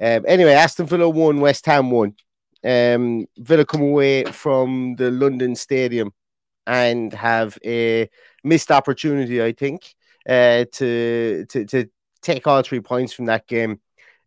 Um, anyway, Aston Villa won, West Ham won. Um, Villa come away from the London Stadium and have a missed opportunity, I think, uh, to, to to take all three points from that game.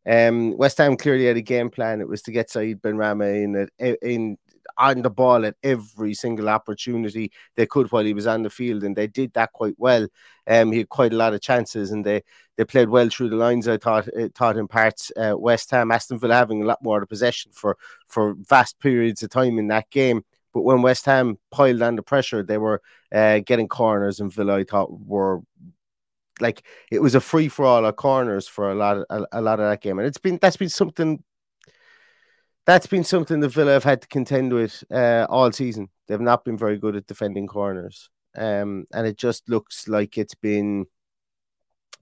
Um, West Ham clearly had a game plan. It was to get Said Benrahma in in on the ball at every single opportunity they could while he was on the field, and they did that quite well. Um, he had quite a lot of chances, and they they played well through the lines. I thought uh, thought in parts. Uh, West Ham, Aston Villa having a lot more of the possession for for vast periods of time in that game. But when West Ham piled under pressure, they were uh, getting corners, and Villa I thought were like it was a free for all of corners for a lot of, a, a, lot of that game, and it's been that's been something that's been something the Villa have had to contend with uh, all season. They've not been very good at defending corners, um, and it just looks like it's been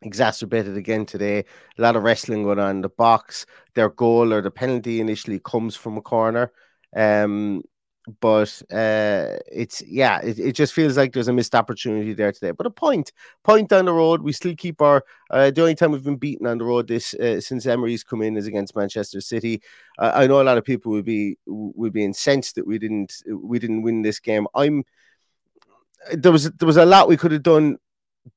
exacerbated again today. A lot of wrestling going on in the box. Their goal or the penalty initially comes from a corner. Um, but uh, it's yeah, it, it just feels like there's a missed opportunity there today. But a point, point down the road, we still keep our. Uh, the only time we've been beaten on the road this uh, since Emery's come in is against Manchester City. I know a lot of people would be would be incensed that we didn't we didn't win this game. I'm there was there was a lot we could have done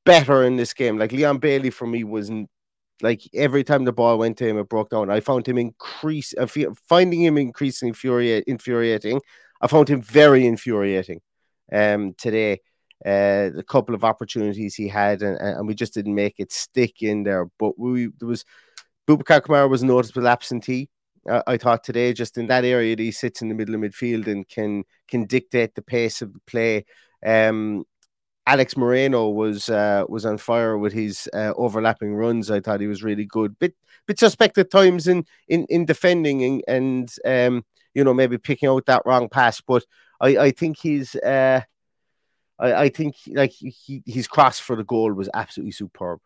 better in this game. Like Leon Bailey for me wasn't like every time the ball went to him, it broke down. I found him increase, finding him increasingly infuriating. I found him very infuriating um, today. Uh, couple of opportunities he had, and, and we just didn't make it stick in there. But we there was Boubacar Kamara was a noticeable absentee. Uh, I thought today, just in that area, that he sits in the middle of midfield and can can dictate the pace of the play. Um, Alex Moreno was uh, was on fire with his uh, overlapping runs. I thought he was really good. Bit bit suspect at times in in, in defending and, and um, you know, maybe picking out that wrong pass. But I, I think he's, uh, I, I think like he, his cross for the goal was absolutely superb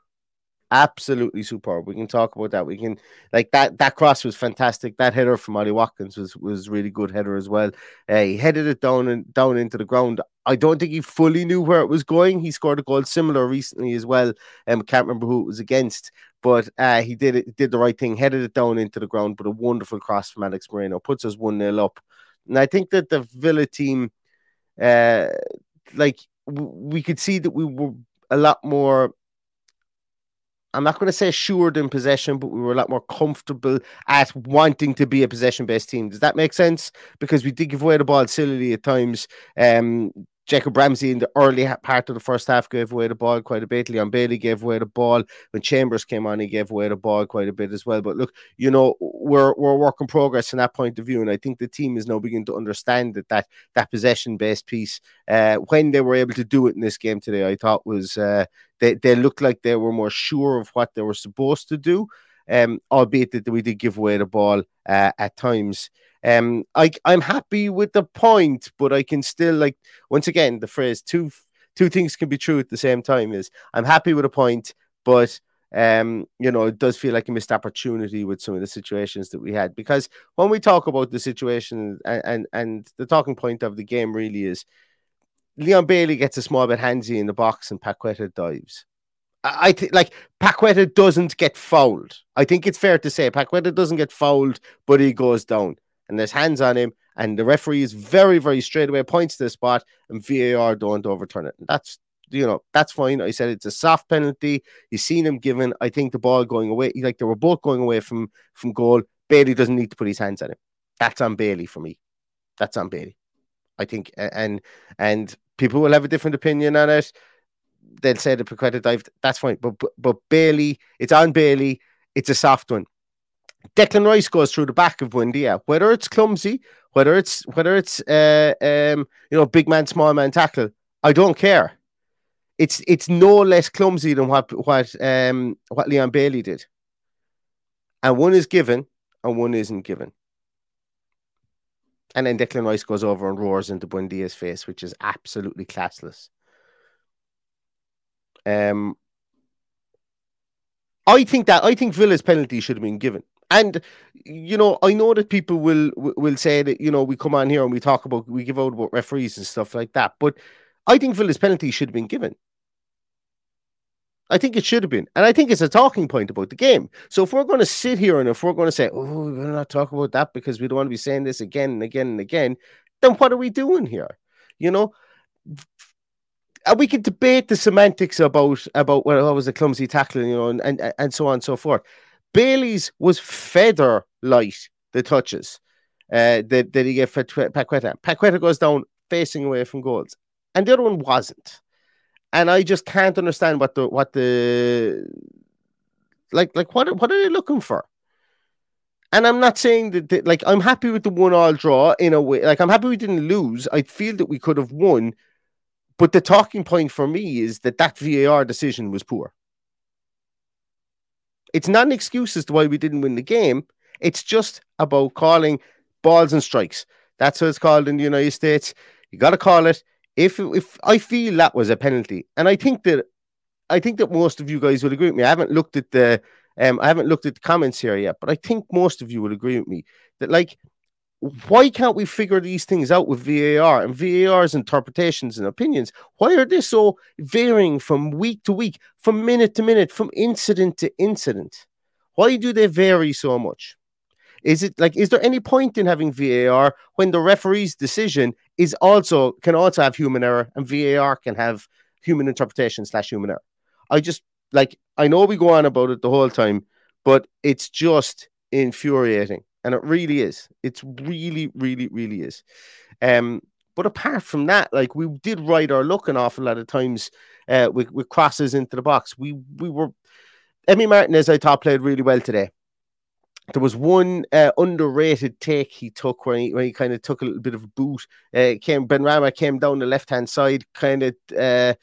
absolutely superb. We can talk about that. We can like that. That cross was fantastic. That header from Ollie Watkins was was really good header as well. Uh, he headed it down and down into the ground. I don't think he fully knew where it was going. He scored a goal similar recently as well. Um, can't remember who it was against, but uh, he did it. Did the right thing. Headed it down into the ground. But a wonderful cross from Alex Moreno puts us one 0 up. And I think that the Villa team, uh, like we could see that we were a lot more I'm not going to say assured in possession, but we were a lot more comfortable at wanting to be a possession based team. Does that make sense? Because we did give away the ball sillily at times. Um, Jacob Ramsey in the early part of the first half gave away the ball quite a bit. Leon Bailey gave away the ball. When Chambers came on, he gave away the ball quite a bit as well. But look, you know, we're we're a work in progress from that point of view. And I think the team is now beginning to understand that that, that possession based piece, uh, when they were able to do it in this game today, I thought was uh, they, they looked like they were more sure of what they were supposed to do. Um, albeit that we did give away the ball uh, at times. Um, I I'm happy with the point, but I can still like once again the phrase two two things can be true at the same time is I'm happy with a point, but um, you know, it does feel like a missed opportunity with some of the situations that we had. Because when we talk about the situation and and, and the talking point of the game really is Leon Bailey gets a small bit handsy in the box and Paqueta dives. I, think like Paqueta doesn't get fouled. I think it's fair to say Paqueta doesn't get fouled, but he goes down and there's hands on him, and the referee is very, very straight away points to the spot, and VAR don't overturn it. That's you know, that's fine. I said it's a soft penalty. You've seen him given. I think the ball going away, like they were both going away from from goal. Bailey doesn't need to put his hands on him. That's on Bailey for me. That's on Bailey. I think, and and people will have a different opinion on it. They'll say the Paqueta dive. That's fine, but, but but Bailey, it's on Bailey. It's a soft one. Declan Rice goes through the back of Buendia. Whether it's clumsy, whether it's whether it's uh, um, you know big man, small man tackle, I don't care it's it's no less clumsy than what what um what Leon Bailey did. And one is given and one isn't given. And then Declan Rice goes over and roars into Buendia's face, which is absolutely classless. Um I think that I think Villa's penalty should have been given. And you know, I know that people will will say that you know we come on here and we talk about we give out about referees and stuff like that, but I think Villa's penalty should have been given. I think it should have been. And I think it's a talking point about the game. So if we're going to sit here and if we're going to say, oh, we're not talking about that because we don't want to be saying this again and again and again, then what are we doing here? You know? We can debate the semantics about about well, what was a clumsy tackling, you know, and, and and so on and so forth. Bailey's was feather light the touches uh, that, that he gave for Paqueta. Paqueta goes down facing away from goals, and the other one wasn't and I just can't understand what the what the like like what what are they looking for? And I'm not saying that, that like I'm happy with the one all draw in a way. Like I'm happy we didn't lose. I feel that we could have won, but the talking point for me is that that VAR decision was poor. It's not an excuse as to why we didn't win the game. It's just about calling balls and strikes. That's what it's called in the United States. You got to call it if if I feel that was a penalty, and I think that I think that most of you guys would agree with me. I haven't looked at the um, I haven't looked at the comments here yet, but I think most of you would agree with me that like why can't we figure these things out with VAR and VAR's interpretations and opinions? Why are they so varying from week to week, from minute to minute, from incident to incident? Why do they vary so much? Is it like is there any point in having VAR when the referee's decision is also can also have human error and VAR can have human interpretation slash human error? I just like I know we go on about it the whole time, but it's just infuriating. And it really is. It's really, really, really is. Um, but apart from that, like we did ride our luck an awful lot of times uh, with, with crosses into the box. We we were Emi Martinez, I thought played really well today there was one uh, underrated take he took when he, where he kind of took a little bit of a boot. Uh, came Benrahma came down the left hand side, kind of uh,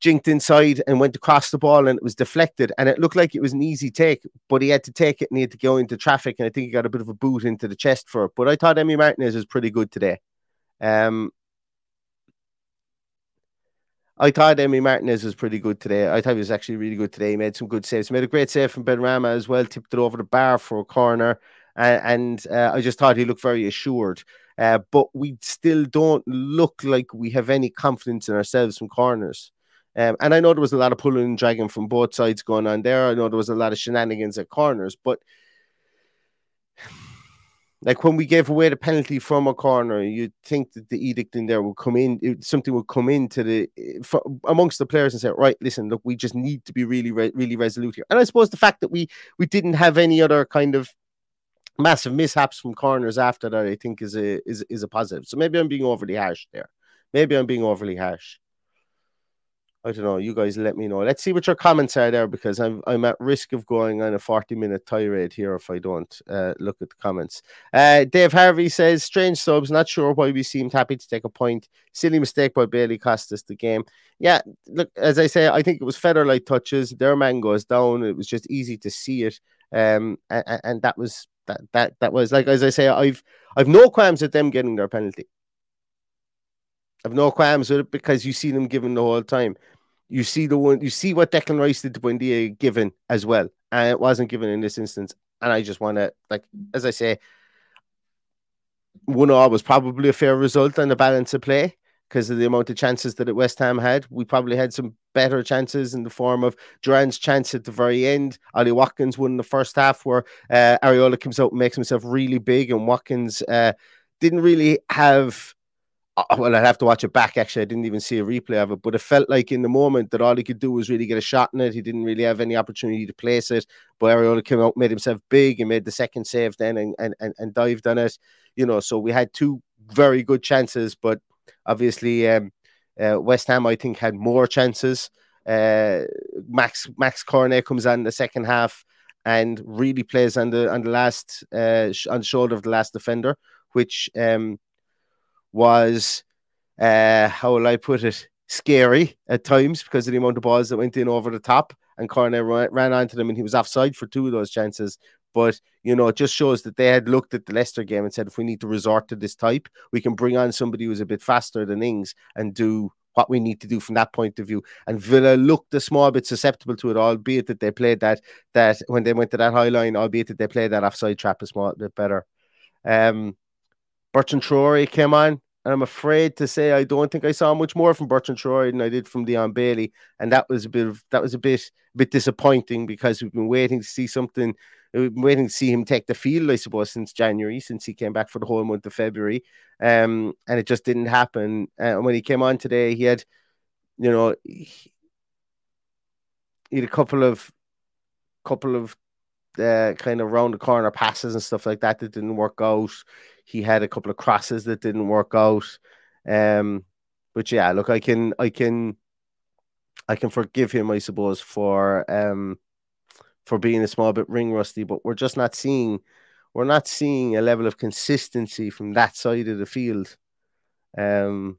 jinked inside and went across the ball, and it was deflected. And it looked like it was an easy take, but he had to take it and he had to go into traffic. And I think he got a bit of a boot into the chest for it. But I thought Emi Martinez was pretty good today. Um, I thought Emi Martinez was pretty good today. I thought he was actually really good today. He made some good saves. He made a great save from Benrahma as well, tipped it over the bar for a corner. And uh, I just thought he looked very assured. Uh, but we still don't look like we have any confidence in ourselves from corners. Um, and I know there was a lot of pulling and dragging from both sides going on there. I know there was a lot of shenanigans at corners, but like when we gave away the penalty from a corner, you'd think that the edict in there would come in, it, something would come into the for, amongst the players and say, right, listen, look, we just need to be really, really resolute here. And I suppose the fact that we we didn't have any other kind of massive mishaps from corners after that, I think is a is is a positive. So maybe I'm being overly harsh there. Maybe I'm being overly harsh. I don't know. You guys let me know. Let's see what your comments are there because I'm I'm at risk of going on a 40 minute tirade here if I don't uh, look at the comments. Uh, Dave Harvey says strange subs. Not sure why we seemed happy to take a point. Silly mistake by Bailey cost us the game. Yeah, look as I say, I think it was feather light touches. Their man goes down. It was just easy to see it. Um, and, and that was that that that was like as I say, I've I've no qualms at them getting their penalty. I've no qualms with it because you see them given the whole time. You see the one, you see what Declan Rice did to Buendia given as well, and it wasn't given in this instance. And I just want to, like, as I say, one all was probably a fair result on the balance of play because of the amount of chances that West Ham had. We probably had some better chances in the form of Duran's chance at the very end. Ollie Watkins won in the first half where uh, Areola comes out and makes himself really big, and Watkins uh, didn't really have well, I'd have to watch it back. Actually, I didn't even see a replay of it, but it felt like in the moment that all he could do was really get a shot in it. He didn't really have any opportunity to place it. But Areola came out, made himself big, and made the second save then, and and and, and dived on it. You know, so we had two very good chances, but obviously, um, uh, West Ham I think had more chances. Uh, Max Max Cornet comes on in the second half and really plays on the on the last uh, on the shoulder of the last defender, which um was, uh, how will I put it, scary at times because of the amount of balls that went in over the top. And Cornet ran, ran onto them and he was offside for two of those chances. But, you know, it just shows that they had looked at the Leicester game and said, if we need to resort to this type, we can bring on somebody who's a bit faster than Ings and do what we need to do from that point of view. And Villa looked a small bit susceptible to it, albeit that they played that that when they went to that high line, albeit that they played that offside trap a small bit better. Um, Bertrand Traore came on. And I'm afraid to say I don't think I saw much more from Bertrand Traore than I did from Leon Bailey, and that was a bit of, that was a bit a bit disappointing because we've been waiting to see something. We've been waiting to see him take the field, I suppose, since January, since he came back for the whole month of February, um, and it just didn't happen. And uh, when he came on today, he had, you know, he, he had a couple of couple of uh, kind of round the corner passes and stuff like that that didn't work out. He had a couple of crosses that didn't work out. Um, but yeah, look, I can, I can, I can forgive him, I suppose, for um, for being a small bit ring rusty. But we're just not seeing, we're not seeing a level of consistency from that side of the field. Um,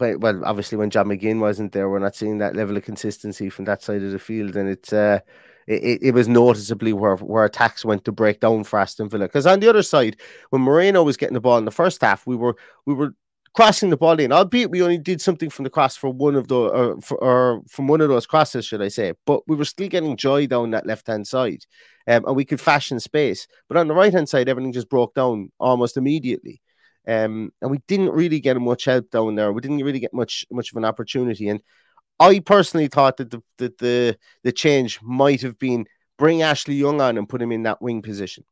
well, obviously when John McGinn wasn't there, we're not seeing that level of consistency from that side of the field, and it's uh, it, it was noticeably where where attacks went to break down for Aston Villa. Because on the other side, when Moreno was getting the ball in the first half, we were we were crossing the ball in, albeit we only did something from the cross for one of the or, for, or from one of those crosses, should I say? But we were still getting joy down that left hand side, um, and we could fashion space. But on the right hand side, everything just broke down almost immediately. Um, and we didn't really get much help down there. We didn't really get much much of an opportunity. And I personally thought that the the the change might have been bring Ashley Young on and put him in that wing position,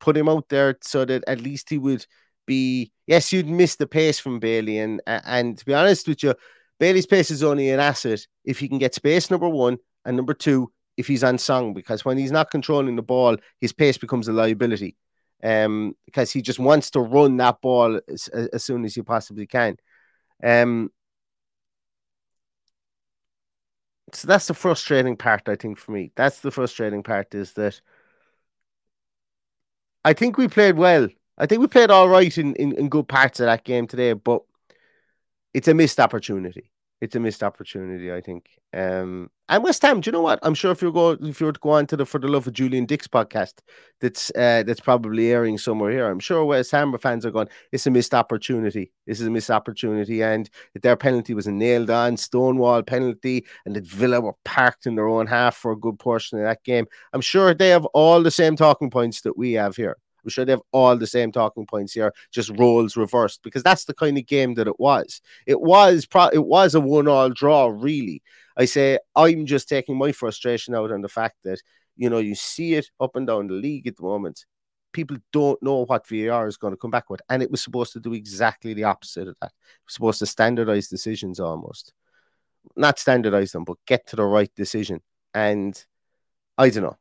put him out there so that at least he would be. Yes, you'd miss the pace from Bailey, and and to be honest with you, Bailey's pace is only an asset if he can get space. Number one and number two, if he's on song, because when he's not controlling the ball, his pace becomes a liability um, because he just wants to run that ball as, as soon as he possibly can. Um, so that's the frustrating part, I think, for me. That's the frustrating part is that I think we played well. I think we played all right in, in, in good parts of that game today, but it's a missed opportunity it's a missed opportunity, I think. Um, and West Ham, do you know what? I'm sure if you go if you were to go on to the For the Love of Julian Dicks podcast, that's uh, that's probably airing somewhere here. I'm sure West Ham fans are going, it's a missed opportunity. This is a missed opportunity, and their penalty was a nailed on Stonewall penalty, and that Villa were parked in their own half for a good portion of that game. I'm sure they have all the same talking points that we have here. We should have all the same talking points here, just roles reversed because that's the kind of game that it was. It was pro- it was a one-all draw, really. I say I'm just taking my frustration out on the fact that you know you see it up and down the league at the moment. People don't know what VAR is going to come back with, and it was supposed to do exactly the opposite of that. Supposed to standardize decisions almost, not standardize them, but get to the right decision. And I don't know.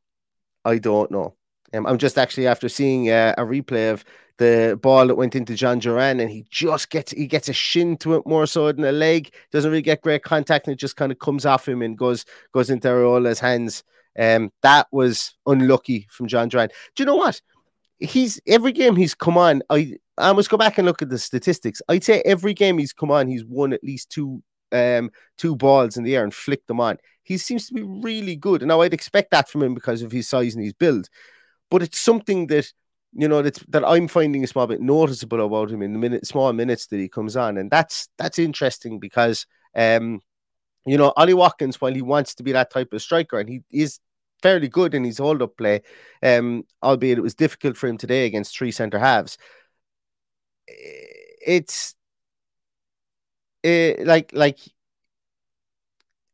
I don't know. Um, I'm just actually after seeing uh, a replay of the ball that went into Jhon Duran, and he just gets he gets a shin to it more so than a leg. Doesn't really get great contact, and it just kind of comes off him and goes goes into Areola's hands. Um, that was unlucky from Jhon Duran. Do you know what? He's every game he's come on. I I must go back and look at the statistics. I'd say every game he's come on, he's won at least two um two balls in the air and flicked them on. He seems to be really good, and now I'd expect that from him because of his size and his build. But it's something that you know that's that I'm finding a small bit noticeable about him in the minute small minutes that he comes on, and that's that's interesting because um you know Ollie Watkins, while he wants to be that type of striker, and he is fairly good in his hold up play, um, albeit it was difficult for him today against three centre halves. It's it, like like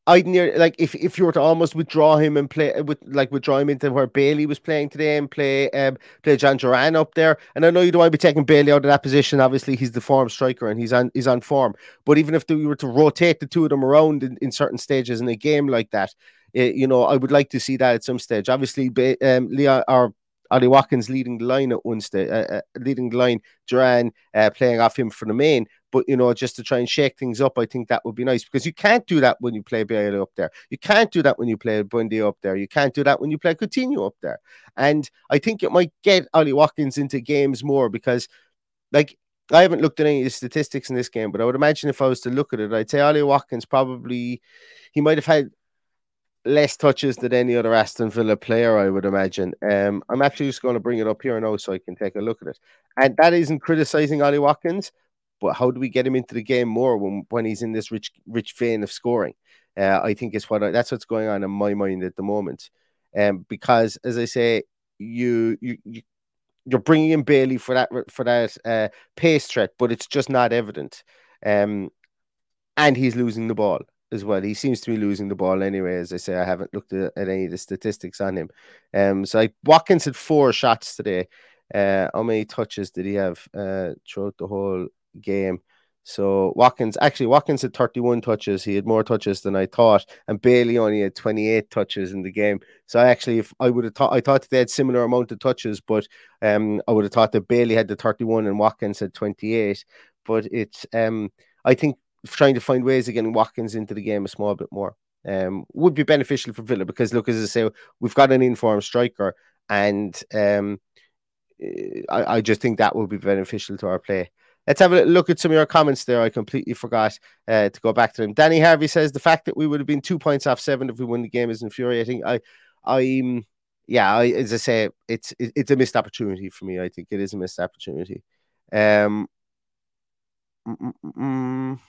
I'd near like if, if you were to almost withdraw him and play with like withdraw him into where Bailey was playing today and play um play Jhon Duran up there. And I know you don't want to be taking Bailey out of that position. Obviously, he's the form striker and he's on he's on form. But even if we were to rotate the two of them around in, in certain stages in a game like that, it, you know, I would like to see that at some stage. Obviously, um, Leon or Ollie Watkins leading the line at one stage, uh, uh, leading the line, Duran uh, playing off him for the main. But you know, just to try and shake things up, I think that would be nice because you can't do that when you play Bailey up there. You can't do that when you play Bundy up there. You can't do that when you play Coutinho up there. And I think it might get Ollie Watkins into games more because, like, I haven't looked at any of the statistics in this game, but I would imagine if I was to look at it, I'd say Ollie Watkins probably he might have had less touches than any other Aston Villa player, I would imagine. Um, I'm actually just going to bring it up here now so I can take a look at it. And that isn't criticizing Ollie Watkins, but how do we get him into the game more when, when he's in this rich rich vein of scoring? Uh, I think is what I, that's what's going on in my mind at the moment. Um, because as I say, you you, you you're bringing in Bailey for that for that uh, pace threat, but it's just not evident. Um, and he's losing the ball as well. He seems to be losing the ball anyway. As I say, I haven't looked at, at any of the statistics on him. Um, so I, Watkins had four shots today. Uh, how many touches did he have uh, throughout the whole game? So Watkins actually Watkins had 31 touches. He had more touches than I thought, and Bailey only had 28 touches in the game. So I actually, if I would have thought, I thought they had similar amount of touches, but um, I would have thought that Bailey had the 31 and Watkins had 28. But it's um, I think trying to find ways of getting Watkins into the game a small bit more um, would be beneficial for Villa because look, as I say, we've got an informed striker, and um, I, I just think that would be beneficial to our play. Let's have a look at some of your comments there. I completely forgot uh, to go back to them. Danny Harvey says the fact that we would have been two points off seven if we won the game is infuriating. I, I'm, yeah, I, as I say, it's it, it's a missed opportunity for me. I think it is a missed opportunity. Um, mm, mm, mm,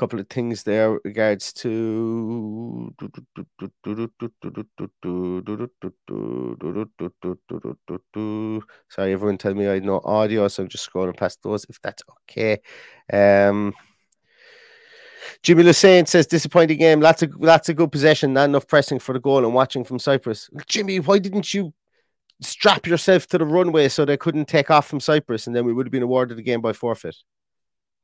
couple of things there regards to sorry everyone tell me i know audio so i'm just scrolling past those if that's okay um Jimmy Lusain says disappointing game. Lots of lots of good possession, not enough pressing for the goal and watching from Cyprus. Jimmy, why didn't you strap yourself to the runway so they couldn't take off from Cyprus and then we would have been awarded the game by forfeit?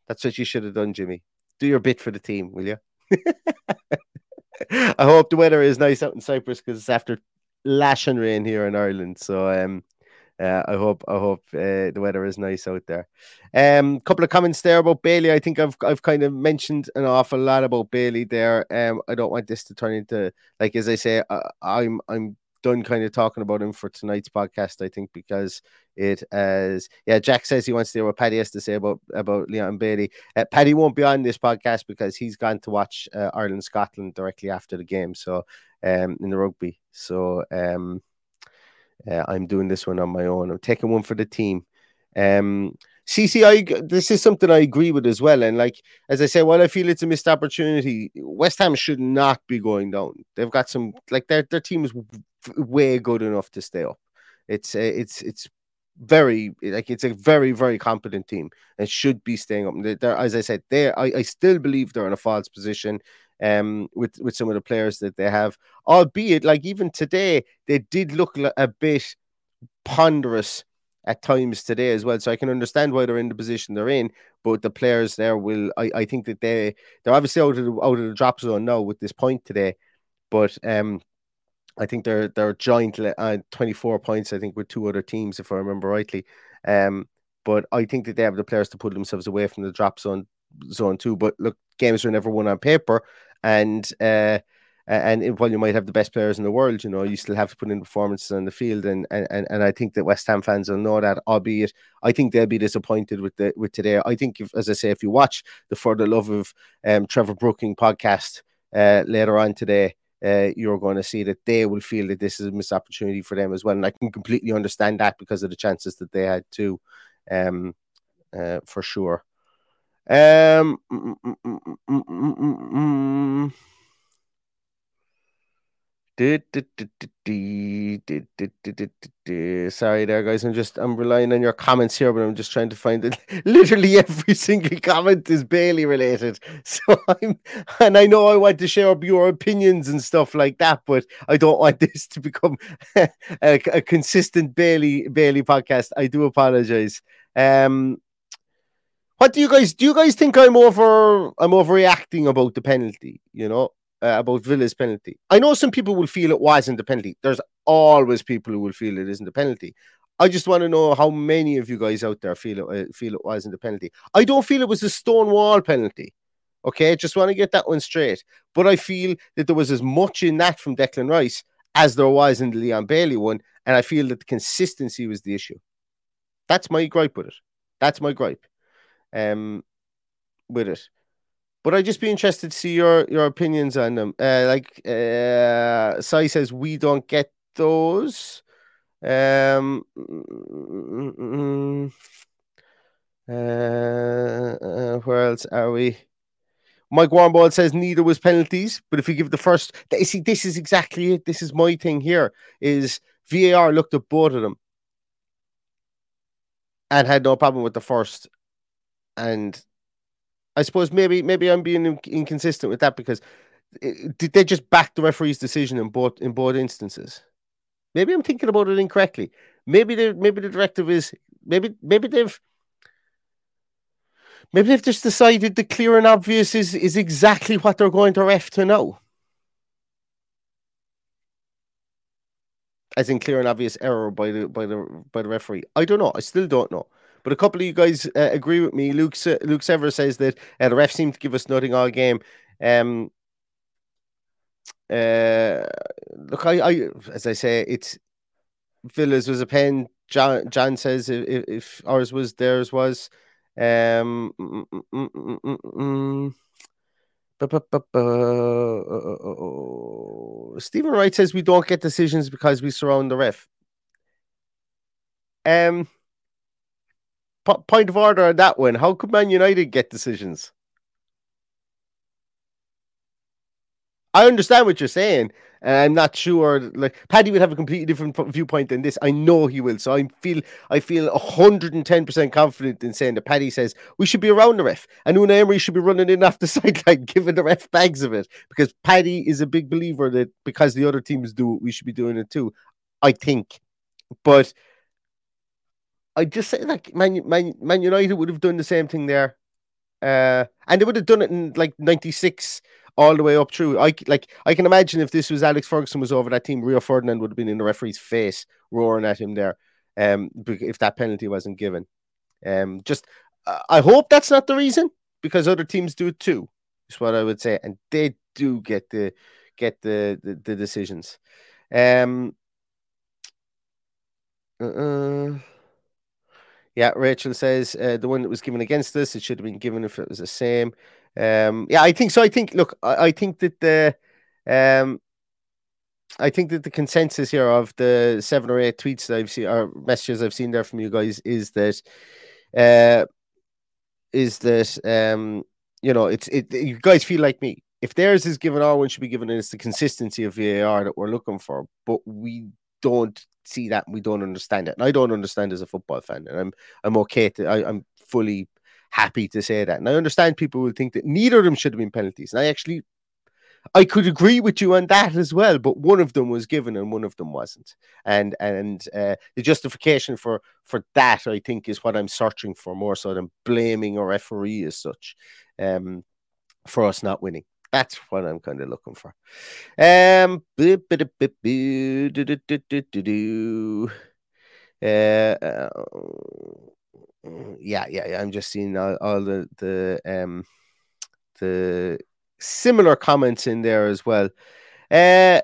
That's what you should have done, Jimmy do your bit for the team, will you? I hope the weather is nice out in Cyprus because it's after lashing rain here in Ireland. So um, uh, I hope I hope uh, the weather is nice out there. Um, couple of comments there about Bailey. I think I've I've kind of mentioned an awful lot about Bailey there. Um, I don't want this to turn into like as I say, I, I'm I'm done kind of talking about him for tonight's podcast. I think because it as yeah, Jack says he wants to hear what Paddy has to say about about Leon Bailey. Uh, Paddy won't be on this podcast because he's gone to watch uh, Ireland Scotland directly after the game. So um, in the rugby, so um, uh, I'm doing this one on my own. I'm taking one for the team. Um, CCI, this is something I agree with as well. And like as I say, while I feel it's a missed opportunity, West Ham should not be going down. They've got some like their their team is way good enough to stay up. It's it's it's very like it's a very very competent team and should be staying up. They're, as I said, they I, I still believe they're in a false position um with with some of the players that they have, albeit like even today they did look a bit ponderous at times today as well. So I can understand why they're in the position they're in, but the players there will I, I think that they they're obviously out of the out of the drop zone now with this point today, but um I think they're they're joint uh, 24 points, I think, with two other teams, if I remember rightly. Um, but I think that they have the players to pull themselves away from the drop zone zone too. But look, games are never won on paper, and uh, and while you might have the best players in the world, you know, you still have to put in performances on the field, and and and I think that West Ham fans will know that. Albeit, I think they'll be disappointed with the with today. I think, if, as I say, if you watch the For the Love of um, Trevor Brooking podcast uh, later on today, uh, you're going to see that they will feel that this is a missed opportunity for them as well. And I can completely understand that because of the chances that they had too, um, uh, for sure. Um, mm, mm, mm, Sorry there, guys. I'm just I'm relying on your comments here, but I'm just trying to find it. Literally every single comment is Bailey related. So I'm and I know I want to share your opinions and stuff like that, but I don't want this to become a, a consistent Bailey Bailey podcast. I do apologize. Um what do you guys do you guys think I'm over I'm overreacting about the penalty, you know? Uh, about Villa's penalty. I know some people will feel it wasn't a penalty. There's always people who will feel it isn't a penalty. I just want to know how many of you guys out there feel it uh, feel it wasn't a penalty. I don't feel it was a stonewall penalty. Okay, just want to get that one straight. But I feel that there was as much in that from Declan Rice as there was in the Leon Bailey one, and I feel that the consistency was the issue. That's my gripe with it. That's my gripe. Um, with it. But I'd just be interested to see your your opinions on them. Uh, like uh, Sai says, we don't get those. Um, uh, uh, where else are we? Mike Warmball says neither was penalties, but if you give the first, see, this is exactly it. This is my thing here. Is VAR looked at both of them and had no problem with the first, and I suppose maybe maybe I'm being inconsistent with that because it, did they just back the referee's decision in both in both instances? Maybe I'm thinking about it incorrectly. Maybe the maybe the directive is maybe maybe they've maybe they've just decided the clear and obvious is is exactly what they're going to ref to know. As in clear and obvious error by the by the by the referee. I don't know. I still don't know. But a couple of you guys uh, agree with me. Luke Luke Sever says that uh, the ref seemed to give us nothing all game. Um, uh, look, I, I, as I say, it's Villa's was a pen. John, John says if, if ours was, theirs was. Um, mm, mm, mm, Stephen Wright says we don't get decisions because we surround the ref. Um, P- point of order on that one. How could Man United get decisions? I understand what you're saying, and I'm not sure. Like Paddy would have a completely different viewpoint than this. I know he will. So I feel I feel 110 percent confident in saying that Paddy says we should be around the ref, and Unai Emery should be running in off the sideline, giving the ref bags of it, because Paddy is a big believer that because the other teams do it, we should be doing it too. I think, but I just say like Man, Man, Man United would have done the same thing there, uh, and they would have done it in like '96 all the way up through. I like I can imagine if this was Alex Ferguson was over that team, Rio Ferdinand would have been in the referee's face, roaring at him there. Um, if that penalty wasn't given, um, just I hope that's not the reason because other teams do it too. Is what I would say, and they do get the get the the, the decisions. Um. Uh, yeah, Rachel says uh, the one that was given against us, it should have been given if it was the same. Um, yeah, I think so. I think look, I, I think that the um, I think that the consensus here of the seven or eight tweets that I've seen or messages I've seen there from you guys is that uh, is that um, you know it's it you guys feel like me. If theirs is given, our one should be given, and it's the consistency of VAR that we're looking for. But we don't see that we don't understand it. And I don't understand as a football fan, and I'm I'm okay to I, I'm fully happy to say that. And I understand people will think that neither of them should have been penalties. And I actually I could agree with you on that as well, but one of them was given and one of them wasn't. And and uh, the justification for for that, I think, is what I'm searching for more so than blaming a referee as such um, for us not winning. That's what I'm kind of looking for. Um, uh, yeah, yeah, yeah. I'm just seeing all, all the the um the similar comments in there as well. Uh,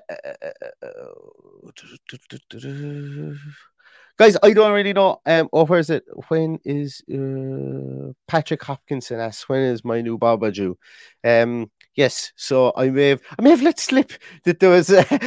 guys, I don't really know. Um, oh, where is it? When is uh, Patrick Hopkinson asks when is my new Babaju? Um, yes. So I may have I may have let slip that there was. Uh,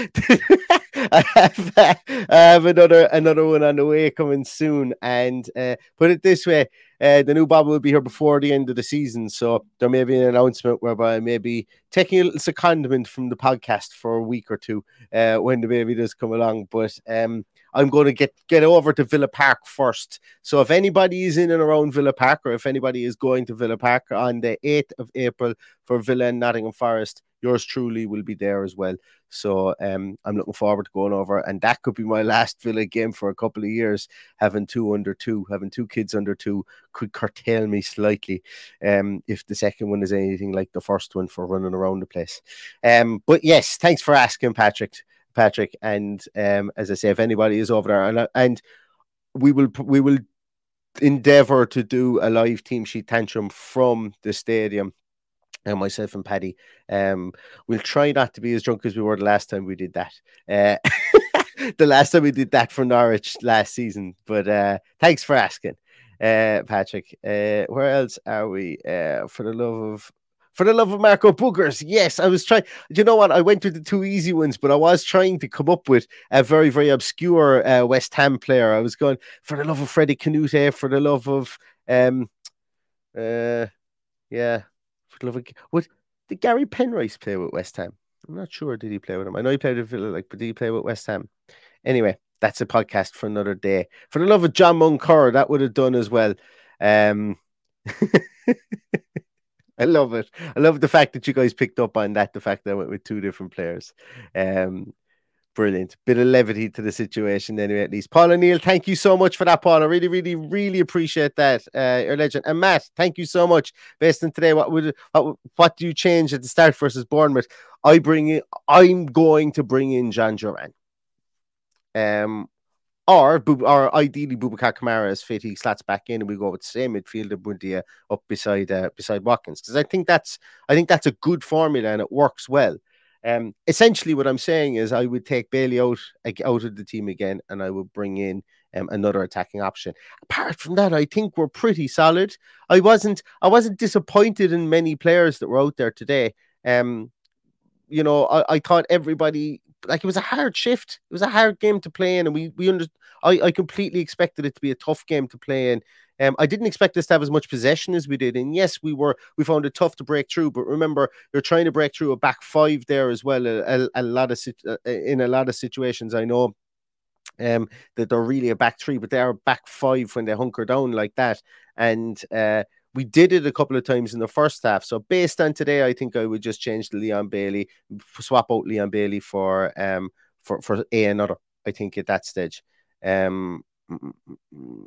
I have, uh, I have another another one on the way coming soon. And uh, put it this way, uh, the new Bob will be here before the end of the season, so there may be an announcement whereby I may be taking a little secondment from the podcast for a week or two uh, when the baby does come along. But um, I'm going to get get over to Villa Park first. So if anybody is in and around Villa Park, or if anybody is going to Villa Park on the 8th of April for Villa and Nottingham Forest, yours truly will be there as well. So um, I'm looking forward to going over, and that could be my last Villa game for a couple of years. Having two under two, having two kids under two, could curtail me slightly. Um, if the second one is anything like the first one for running around the place. Um, but yes, thanks for asking, Patrick. Patrick, and um, as I say, if anybody is over there, and and we will we will endeavor to do a live team sheet tantrum from the stadium and myself and Paddy. Um, we'll try not to be as drunk as we were the last time we did that. Uh, the last time we did that for Norwich last season. But uh, thanks for asking, uh, Patrick. Uh, where else are we? Uh, for the love of for the love of Marco Boogers. Yes, I was trying. You know what? I went with the two easy ones, but I was trying to come up with a very, very obscure uh, West Ham player. I was going for the love of Freddie Kanouté, for the love of um, uh, yeah, would did Gary Penrice play with West Ham? I'm not sure. Did he play with him? I know he played with Villa, like, but did he play with West Ham? Anyway, that's a podcast for another day. For the love of John Moncur, that would have done as well. Um, I love it. I love the fact that you guys picked up on that. The fact that I went with two different players. Um, Brilliant. Bit of levity to the situation, anyway, at least. Paul O'Neill, thank you so much for that, Paul. I really, really, really appreciate that. Uh, your legend. And Matt, thank you so much. Based on today, what would what, what do you change at the start versus Bournemouth? I bring in, I'm going to bring in Jhon Duran. Um, or, or ideally, Boubacar Kamara is fit. He slats back in, and we go with the same midfielder Buendia up beside uh, beside Watkins because I think that's I think that's a good formula and it works well. Um, essentially, what I'm saying is, I would take Bailey out out of the team again, and I would bring in um, another attacking option. Apart from that, I think we're pretty solid. I wasn't I wasn't disappointed in many players that were out there today. Um, you know, I, I thought everybody like it was a hard shift. It was a hard game to play in, and we we under I, I completely expected it to be a tough game to play in. Um, I didn't expect us to have as much possession as we did, and yes, we were we found it tough to break through. But remember, you're trying to break through a back five there as well. A, a, a lot of uh, in a lot of situations, I know um, that they're really a back three, but they are back five when they hunker down like that. And uh, we did it a couple of times in the first half. So based on today, I think I would just change Leon Bailey, swap out Leon Bailey for um for for a another. I think at that stage. Um, mm, mm, mm,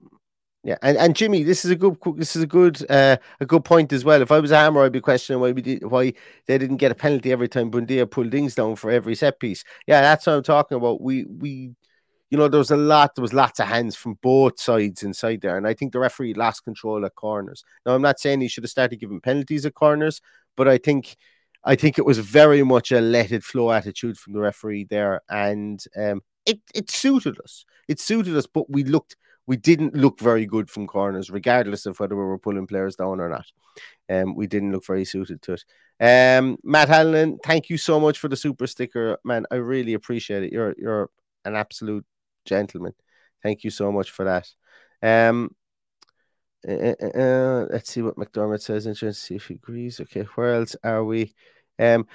yeah, and, and Jimmy, this is a good this is a good uh, a good point as well. If I was a hammer, I'd be questioning why we did why they didn't get a penalty every time Buendia pulled things down for every set piece. Yeah, that's what I'm talking about. We we you know, there was a lot, there was lots of hands from both sides inside there. And I think the referee lost control at corners. Now I'm not saying he should have started giving penalties at corners, but I think I think it was very much a let it flow attitude from the referee there. And um it, it suited us. It suited us, but we looked we didn't look very good from corners, regardless of whether we were pulling players down or not. Um, we didn't look very suited to it. Um, Matt Hanlon, thank you so much for the super sticker, man. I really appreciate it. You're you're an absolute gentleman. Thank you so much for that. Um, uh, uh, uh, let's see what McDermott says. Insurance, see if he agrees. Okay, where else are we? Um,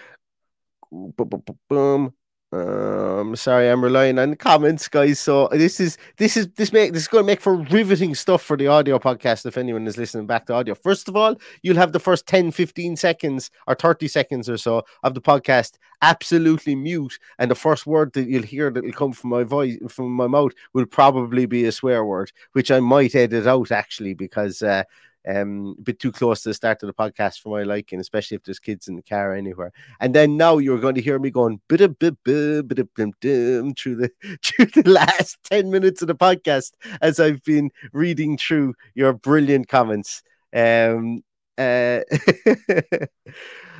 boom, boom, boom. Um, I'm sorry, I'm relying on comments, guys. So this is this is this make this is going to make for riveting stuff for the audio podcast. If anyone is listening back to audio, first of all, you'll have the first 10, 15 seconds or 30 seconds or so of the podcast absolutely mute, and the first word that you'll hear that will come from my voice from my mouth will probably be a swear word, which I might edit out actually because uh, um, a bit too close to the start of the podcast for my liking, especially if there's kids in the car anywhere. And then now you're going to hear me going bit of bit bit bit through the through the last ten minutes of the podcast as I've been reading through your brilliant comments. Um, uh,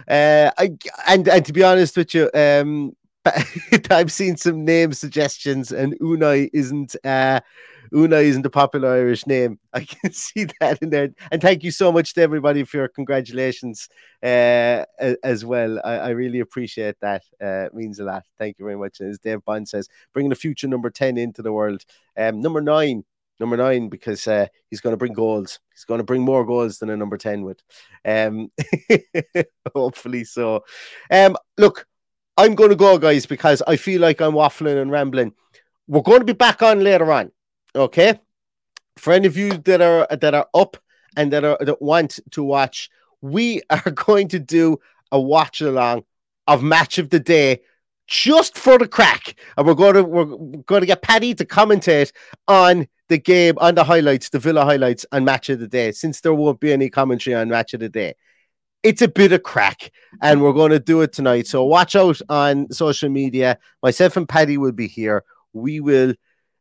uh, I, and and to be honest with you, um, I've seen some name suggestions, and Unai isn't uh, Unai isn't a popular Irish name. I can see that in there. And thank you so much to everybody for your congratulations uh, as well. I, I, really appreciate that. Uh, it means a lot. Thank you very much. as Dave Bond says, bringing the future number 10 into the world. Um, number nine, number nine, because uh, he's going to bring goals. He's going to bring more goals than a number 10 would. Um, hopefully so. Um, look, I'm going to go, guys, because I feel like I'm waffling and rambling. We're going to be back on later on. Okay. For any of you that are that are up and that are that want to watch, we are going to do a watch along of match of the day just for the crack. And we're going to we're going to get Paddy to commentate on the game, on the highlights, the Villa highlights and match of the day, since there won't be any commentary on match of the day. It's a bit of crack, and we're going to do it tonight. So watch out on social media. Myself and Paddy will be here. We will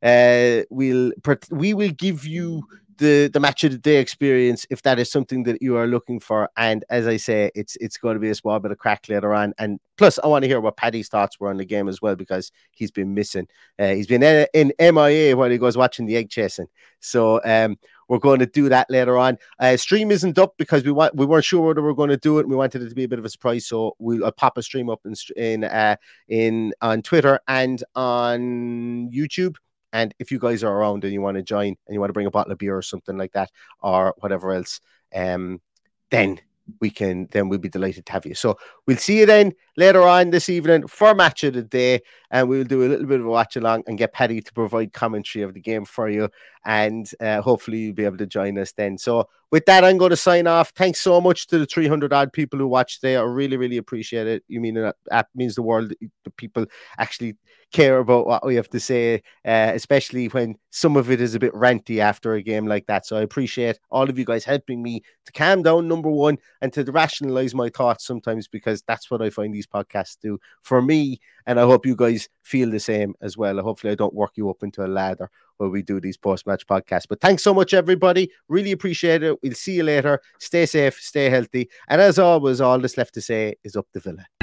uh, we'll we will give you the the match of the day experience if that is something that you are looking for. And as I say, it's it's going to be a small bit of crack later on. And plus, I want to hear what Paddy's thoughts were on the game as well because he's been missing. Uh, he's been in, in, MIA while he goes watching the egg chasing. So um, we're going to do that later on. Uh, stream isn't up because we want we weren't sure whether we were going to do it. We wanted it to be a bit of a surprise, so we'll I'll pop a stream up in in uh, in on Twitter and on YouTube. And if you guys are around and you want to join and you want to bring a bottle of beer or something like that or whatever else, um, then we can then we'll be delighted to have you. So we'll see you then later on this evening for match of the day, and we'll do a little bit of a watch along and get Paddy to provide commentary of the game for you, and uh, hopefully you'll be able to join us then. So with that, I'm going to sign off. Thanks so much to the 300 odd people who watched today. I really, really appreciate it. You mean that means the world. The people actually care about what we have to say, uh, especially when some of it is a bit ranty after a game like that. So I appreciate all of you guys helping me to calm down, number one, and to rationalize my thoughts sometimes because that's what I find these podcasts do for me. And I hope you guys feel the same as well. Hopefully, I don't work you up into a ladder where we do these post match podcasts. But thanks so much, everybody. Really appreciate it. We'll see you later. Stay safe, stay healthy. And as always, all that's left to say is up the villa.